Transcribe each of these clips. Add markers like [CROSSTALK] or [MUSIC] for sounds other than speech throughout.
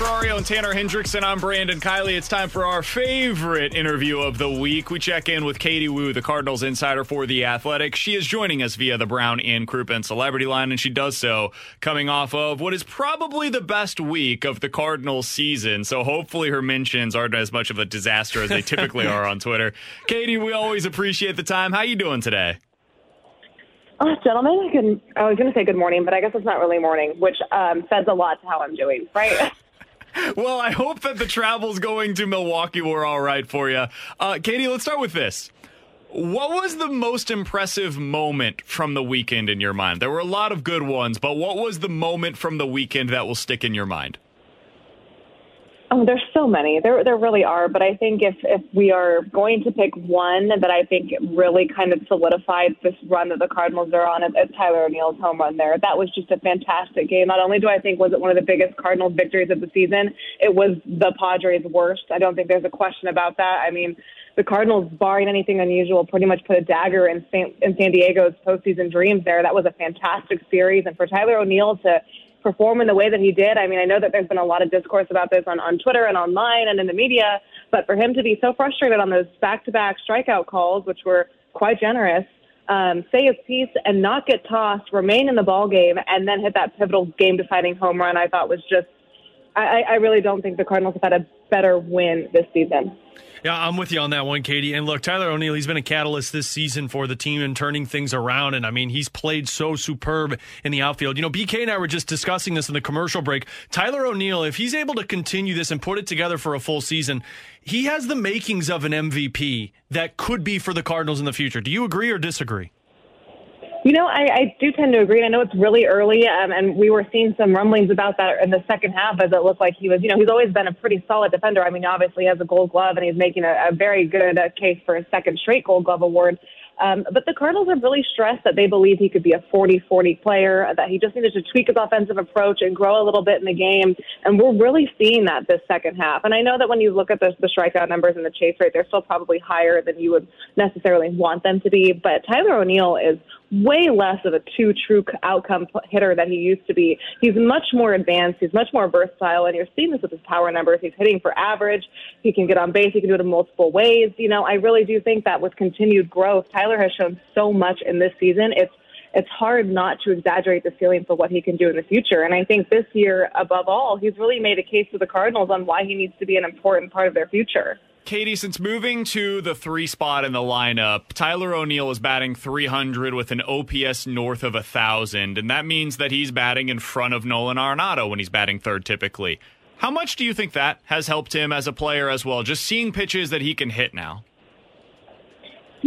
Ferrario and Tanner Hendrickson, I'm Brandon Kiley. It's time for our favorite interview of the week. We check in with Katie Woo, the Cardinals insider for The Athletic. She is joining us via the Brown and Crouppen Celebrity Line, and she does so coming off of what is probably the best week of the Cardinals season. So hopefully her mentions aren't as much of a disaster as they typically are on Twitter. [LAUGHS] Katie, we always appreciate the time. How are you doing today? Oh, gentlemen, good, I was going to say good morning, but I guess it's not really morning, which um, says a lot to how I'm doing, right? [LAUGHS] Well, I hope that the travels going to Milwaukee were all right for you. Uh, Katie, let's start with this. What was the most impressive moment from the weekend in your mind? There were a lot of good ones, but what was the moment from the weekend that will stick in your mind? Oh, there's so many. There, there really are. But I think if if we are going to pick one that I think really kind of solidified this run that the Cardinals are on, it's Tyler O'Neill's home run there. That was just a fantastic game. Not only do I think was it one of the biggest Cardinals victories of the season, it was the Padres' worst. I don't think there's a question about that. I mean, the Cardinals, barring anything unusual, pretty much put a dagger in San, in San Diego's postseason dreams. There, that was a fantastic series, and for Tyler O'Neill to perform in the way that he did. I mean, I know that there's been a lot of discourse about this on, on Twitter and online and in the media, but for him to be so frustrated on those back to back strikeout calls, which were quite generous, um, say his piece and not get tossed, remain in the ball game, and then hit that pivotal game deciding home run, I thought was just, I, I really don't think the Cardinals have had a better win this season. Yeah, I'm with you on that one, Katie. And look, Tyler O'Neill, he's been a catalyst this season for the team and turning things around. And I mean, he's played so superb in the outfield. You know, BK and I were just discussing this in the commercial break. Tyler O'Neill, if he's able to continue this and put it together for a full season, he has the makings of an MVP that could be for the Cardinals in the future. Do you agree or disagree? You know, I, I do tend to agree. I know it's really early, um, and we were seeing some rumblings about that in the second half as it looked like he was, you know, he's always been a pretty solid defender. I mean, obviously he has a gold glove, and he's making a, a very good uh, case for a second straight gold glove award. Um, but the Cardinals have really stressed that they believe he could be a 40-40 player, that he just needed to tweak his offensive approach and grow a little bit in the game. And we're really seeing that this second half. And I know that when you look at the, the strikeout numbers and the chase rate, they're still probably higher than you would necessarily want them to be. But Tyler O'Neill is way less of a two true outcome hitter than he used to be. He's much more advanced. He's much more versatile, and you're seeing this with his power numbers. He's hitting for average. He can get on base. He can do it in multiple ways. You know, I really do think that with continued growth, Tyler has shown so much in this season. It's it's hard not to exaggerate the ceiling for what he can do in the future. And I think this year, above all, he's really made a case to the Cardinals on why he needs to be an important part of their future. Katie, since moving to the three spot in the lineup, Tyler O'Neill is batting 300 with an OPS north of 1,000, and that means that he's batting in front of Nolan Arenado when he's batting third typically. How much do you think that has helped him as a player as well, just seeing pitches that he can hit now?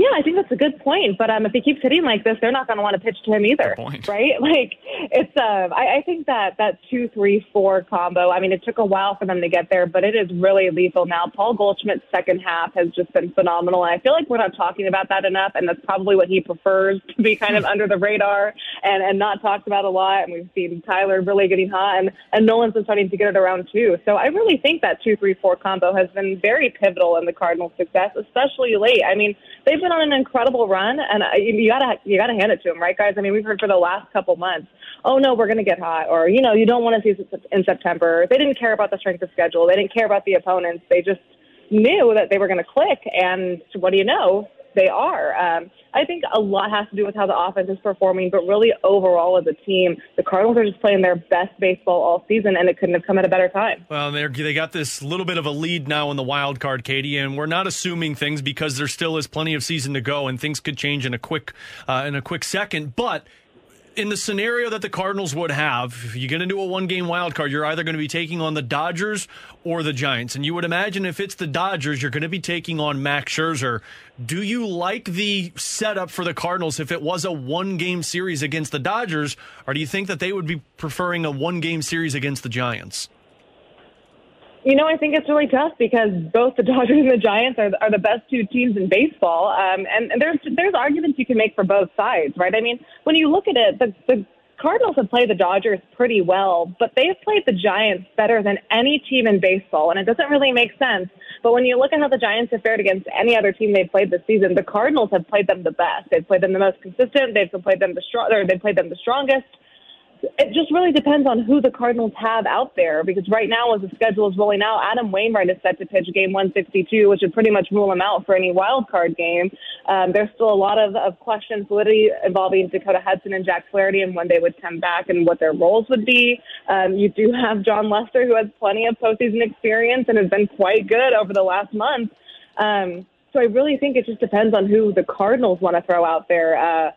Yeah, I think that's a good point. But um, if he keeps hitting like this, they're not going to want to pitch to him either, right? [LAUGHS] Like it's. Uh, I, I think that that two, three, four combo. I mean, it took a while for them to get there, but it is really lethal now. Paul Goldschmidt's second half has just been phenomenal. And I feel like we're not talking about that enough, and that's probably what he prefers to be kind of [LAUGHS] under the radar and and not talked about a lot. And we've seen Tyler really getting hot, and and Nolan's been starting to get it around too. So I really think that two, three, four combo has been very pivotal in the Cardinals' success, especially late. I mean, they've been on an incredible run, and you gotta you gotta hand it to them, right, guys? I mean, we've heard for the last couple months, oh no, we're gonna get hot, or you know, you don't want to see us in September. They didn't care about the strength of schedule. They didn't care about the opponents. They just knew that they were going to click, and what do you know? They are. Um, I think a lot has to do with how the offense is performing, but really overall as a team, the Cardinals are just playing their best baseball all season, and it couldn't have come at a better time. Well, they they got this little bit of a lead now in the wild card, Katie, and we're not assuming things because there still is plenty of season to go, and things could change in a quick uh, in a quick second. But in the scenario that the Cardinals would have, if you get into a one game wild card, you're either going to be taking on the Dodgers or the Giants. And you would imagine if it's the Dodgers, you're going to be taking on Max Scherzer. Do you like the setup for the Cardinals if it was a one game series against the Dodgers, or do you think that they would be preferring a one game series against the Giants? You know, I think it's really tough because both the [LAUGHS] Dodgers and the Giants are, are the best two teams in baseball, um, and, and there's there's arguments you can make for both sides, right? I mean, when you look at it, the, the Cardinals have played the Dodgers pretty well, but they've played the Giants better than any team in baseball, and it doesn't really make sense. But when you look at how the Giants have fared against any other team they've played this season, the Cardinals have played them the best. They've played them the most consistent. They've played them the strong. They've played them the strongest it just really depends on who the Cardinals have out there because right now, as the schedule is rolling out, Adam Wainwright is set to pitch game 162, which would pretty much rule him out for any wild card game. Um, there's still a lot of, of question fluidity involving Dakota Hudson and Jack Flaherty and when they would come back and what their roles would be. Um, you do have Jon Lester, who has plenty of postseason experience and has been quite good over the last month. Um, so I really think it just depends on who the Cardinals want to throw out there. Uh,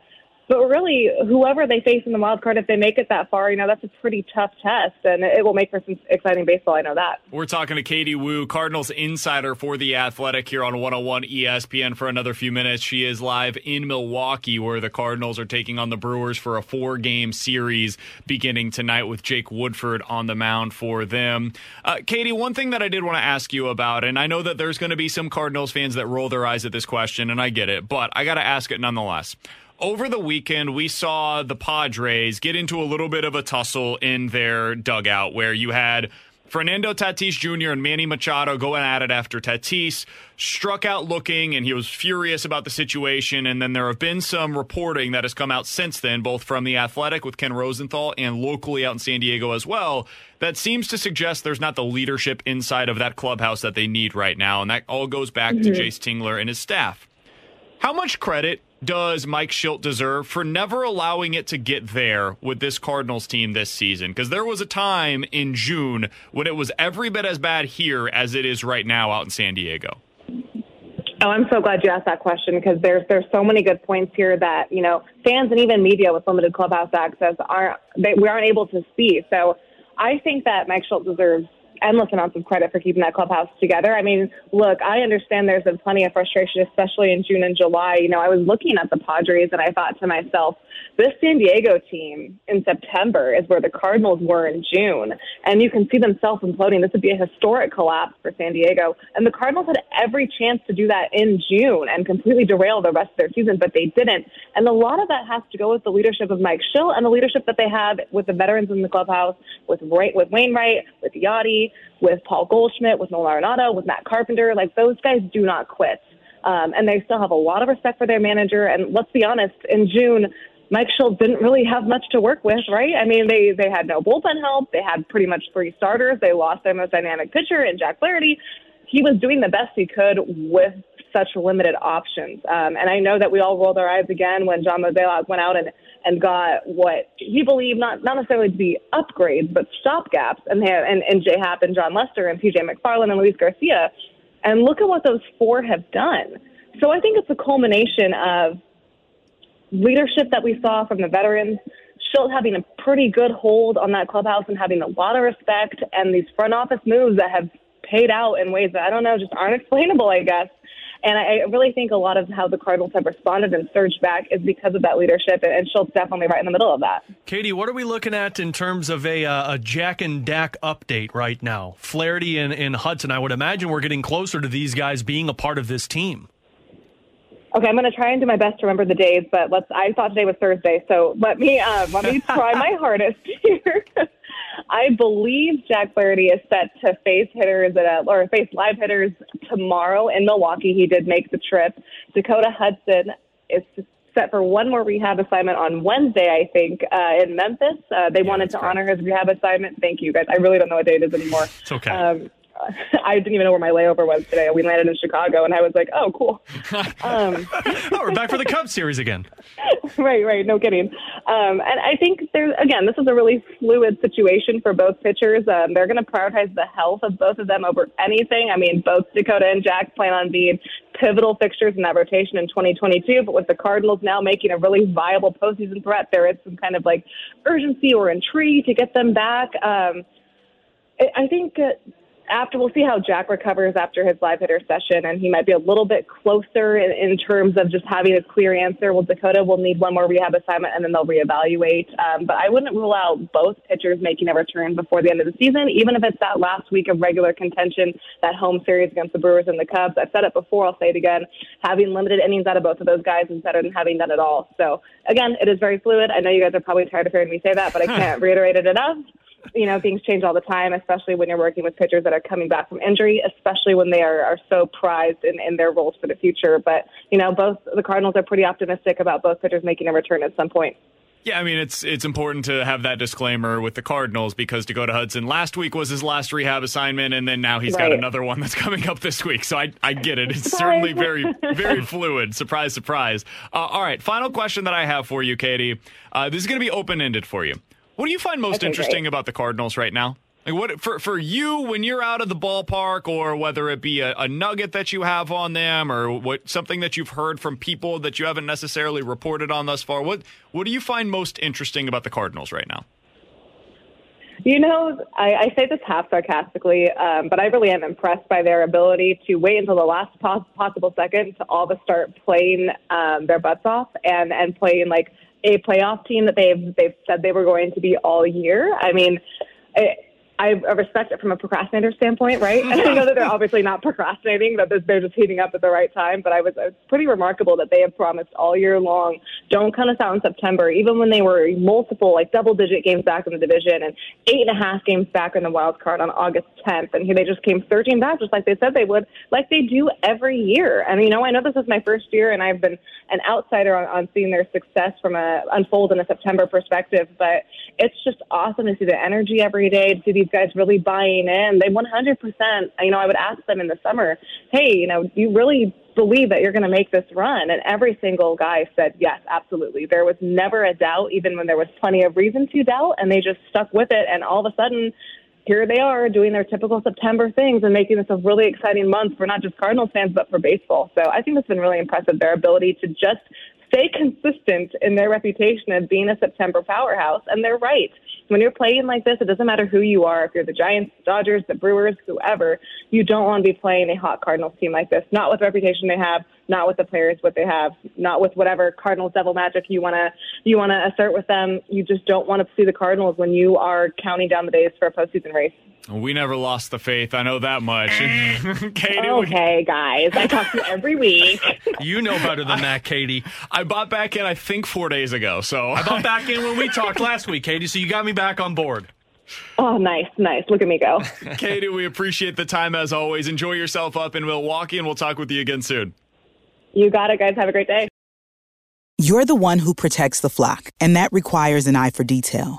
but really, whoever they face in the wild card, if they make it that far, you know, that's a pretty tough test, and it will make for some exciting baseball. I know that. We're talking to Katie Woo, Cardinals insider for The Athletic here on 101 ESPN for another few minutes. She is live in Milwaukee, where the Cardinals are taking on the Brewers for a four game series beginning tonight with Jake Woodford on the mound for them. Uh, Katie, one thing that I did want to ask you about, and I know that there's going to be some Cardinals fans that roll their eyes at this question, and I get it, but I got to ask it nonetheless over the weekend, we saw the Padres get into a little bit of a tussle in their dugout where you had Fernando Tatis Jr. and Manny Machado going at it after Tatis struck out looking and he was furious about the situation. And then there have been some reporting that has come out since then, both from The Athletic with Ken Rosenthal and locally out in San Diego as well, that seems to suggest there's not the leadership inside of that clubhouse that they need right now. And that all goes back mm-hmm. to Jayce Tingler and his staff. How much credit does Mike Shildt deserve for never allowing it to get there with this Cardinals team this season? Because there was a time in June when it was every bit as bad here as it is right now out in San Diego. Oh, I'm so glad you asked that question because there's there's so many good points here that you know fans and even media with limited clubhouse access aren't they, we aren't able to see. So I think that Mike Shildt deserves endless amounts of credit for keeping that clubhouse together. I mean, look, I understand there's been plenty of frustration, especially in June and July. You know, I was looking at the Padres and I thought to myself, this San Diego team in September is where the Cardinals were in June. And you can see them self imploding. This would be a historic collapse for San Diego. And the Cardinals had every chance to do that in June and completely derail the rest of their season, but they didn't. And a lot of that has to go with the leadership of Mike Shildt and the leadership that they have with the veterans in the clubhouse, with, Wright with Wainwright, with With Paul Goldschmidt, with Nolan Arenado, with Matt Carpenter. Like those guys do not quit. Um, and they still have a lot of respect for their manager. And let's be honest, in June, Mike Shildt didn't really have much to work with, right? I mean, they they had no bullpen help. They had pretty much three starters. They lost their most dynamic pitcher in Jack Flaherty. He was doing the best he could with such limited options. Um, and I know that we all rolled our eyes again when John Mozeliak went out and and got what he believed not not necessarily to be upgrades, but stopgaps, and they and, and J Happ and Jon Lester and TJ McFarland and Luis Garcia. And look at what those four have done. So I think it's a culmination of leadership that we saw from the veterans, Shildt having a pretty good hold on that clubhouse and having a lot of respect, and these front office moves that have paid out in ways that I don't know, just aren't [LAUGHS] explainable, I guess. And I really think a lot of how the Cardinals have responded and surged back is because of that leadership, and Shildt's definitely right in the middle of that. Katie, what are we looking at in terms of a, uh, a Jack and Dak update right now? Flaherty and, and Hudson, I would imagine we're getting closer to these guys being a part of this team. Okay, I'm going to try and do my best to remember the days, but let's. I thought today was Thursday, so let me uh, let me [LAUGHS] try my hardest here. I believe Jack Flaherty is set to face hitters at a, or face live hitters tomorrow in Milwaukee. He did make the trip. Dakota Hudson is set for one more rehab assignment on Wednesday, I think, uh, in Memphis. Uh, they yeah, wanted to honor his rehab assignment. Thank you, guys. I really don't know what day it is anymore. [LAUGHS] It's okay. Um, [LAUGHS] I didn't even know where my layover was today. We landed in Chicago, and I was like, "Oh, cool." [LAUGHS] Um, oh, we're back for the Cubs series again. right, right. No kidding. Um, and I think there's again, this is a really fluid situation for both pitchers. Um, they're going to prioritize the health of both of them over anything. I mean, both Dakota and Jack plan on being pivotal fixtures in that rotation in 2022. But with the Cardinals now making a really viable postseason threat, there is some kind of like urgency or intrigue to get them back. Um, I think. Uh, after we'll see how Jack recovers after his live hitter session, and he might be a little bit closer in, in terms of just having a clear answer. Well, Dakota will need one more rehab assignment, and then they'll reevaluate. Um, but I wouldn't rule out both pitchers making a return before the end of the season, even if it's that last week of regular contention, that home series against the Brewers and the Cubs. I've said it before, I'll say it again. Having limited innings out of both of those guys is better than having none at all. So again, it is very fluid. I know you guys are probably tired of hearing me say that, but I can't reiterate it enough you know, things change all the time, especially when you're working with pitchers that are coming back from injury, especially when they are, are so prized in, in their roles for the future. But, you know, both the Cardinals are pretty optimistic about both pitchers making a return at some point. Yeah, I mean it's it's important to have that disclaimer with the Cardinals because Dakota Hudson last week was his last rehab assignment, and then now he's right. got another one that's [LAUGHS] coming up this week. So I I get it. It's certainly very very [LAUGHS] fluid. Surprise, surprise. Uh, all right, final question that I have for you, Katie. Uh, this is going to be open ended for you. What do you find most interesting great. about the Cardinals right now? Like what for for you when you're out of the ballpark, or whether it be a, a, nugget that you have on them, or what something that you've heard from people that you haven't necessarily reported on thus far. What what do you find most interesting about the Cardinals right now? You know, I, I say this half sarcastically, um, but I really am impressed by their ability to wait until the last pos- possible second to all but start playing um, their butts off and and playing like a playoff team that they've they've said they were going to be all year. I mean, it, I respect it from a procrastinator standpoint, right? And I know that they're [LAUGHS] obviously not procrastinating, that they're just heating up at the right time. But I was, it's pretty remarkable that they have promised all year long, don't cut us out in September, even when they were multiple, like double digit games back in the division and eight and a half games back in the wild card on August 10th. And here they just came 13 back, just like they said they would, like they do every year. And, you know, I know this is my first year and I've been an outsider on, on seeing their success from a unfold in a September perspective, but it's just awesome to see the energy every day, to see these guys really buying in. They 100%, you know, I would ask them in the summer, hey, you know, do you really believe that you're going to make this run? And every single guy said, yes, absolutely. There was never a doubt, even when there was plenty of reason to doubt, and they just stuck with it. And all of a sudden, here they are doing their typical September things and making this a really exciting month for not just Cardinals fans, but for baseball. So I think it's been really impressive, their ability to just stay consistent in their reputation of being a September powerhouse. And they're right. When you're playing like this, it doesn't matter who you are. If you're the Giants, Dodgers, the Brewers, whoever, you don't want to be playing a hot Cardinals team like this. Not with the reputation they have, not with the players what they have, not with whatever Cardinals devil magic you want to you want to assert with them. You just don't want to see the Cardinals when you are counting down the days for a postseason race. We never lost the faith. I know that much. Eh. [LAUGHS] Katie, okay, guys, I talk to you every week. [LAUGHS] you know better than that, Katie. I bought back in, I think, four days ago. So I bought back in when we [LAUGHS] talked last week, Katie. So you got me back on board. Oh, nice, nice. Look at me go. Katie, we appreciate the time as always. Enjoy yourself up in Milwaukee, and we'll talk with you again soon. You got it, guys. Have a great day. You're the one who protects the flock, and that requires an eye for detail.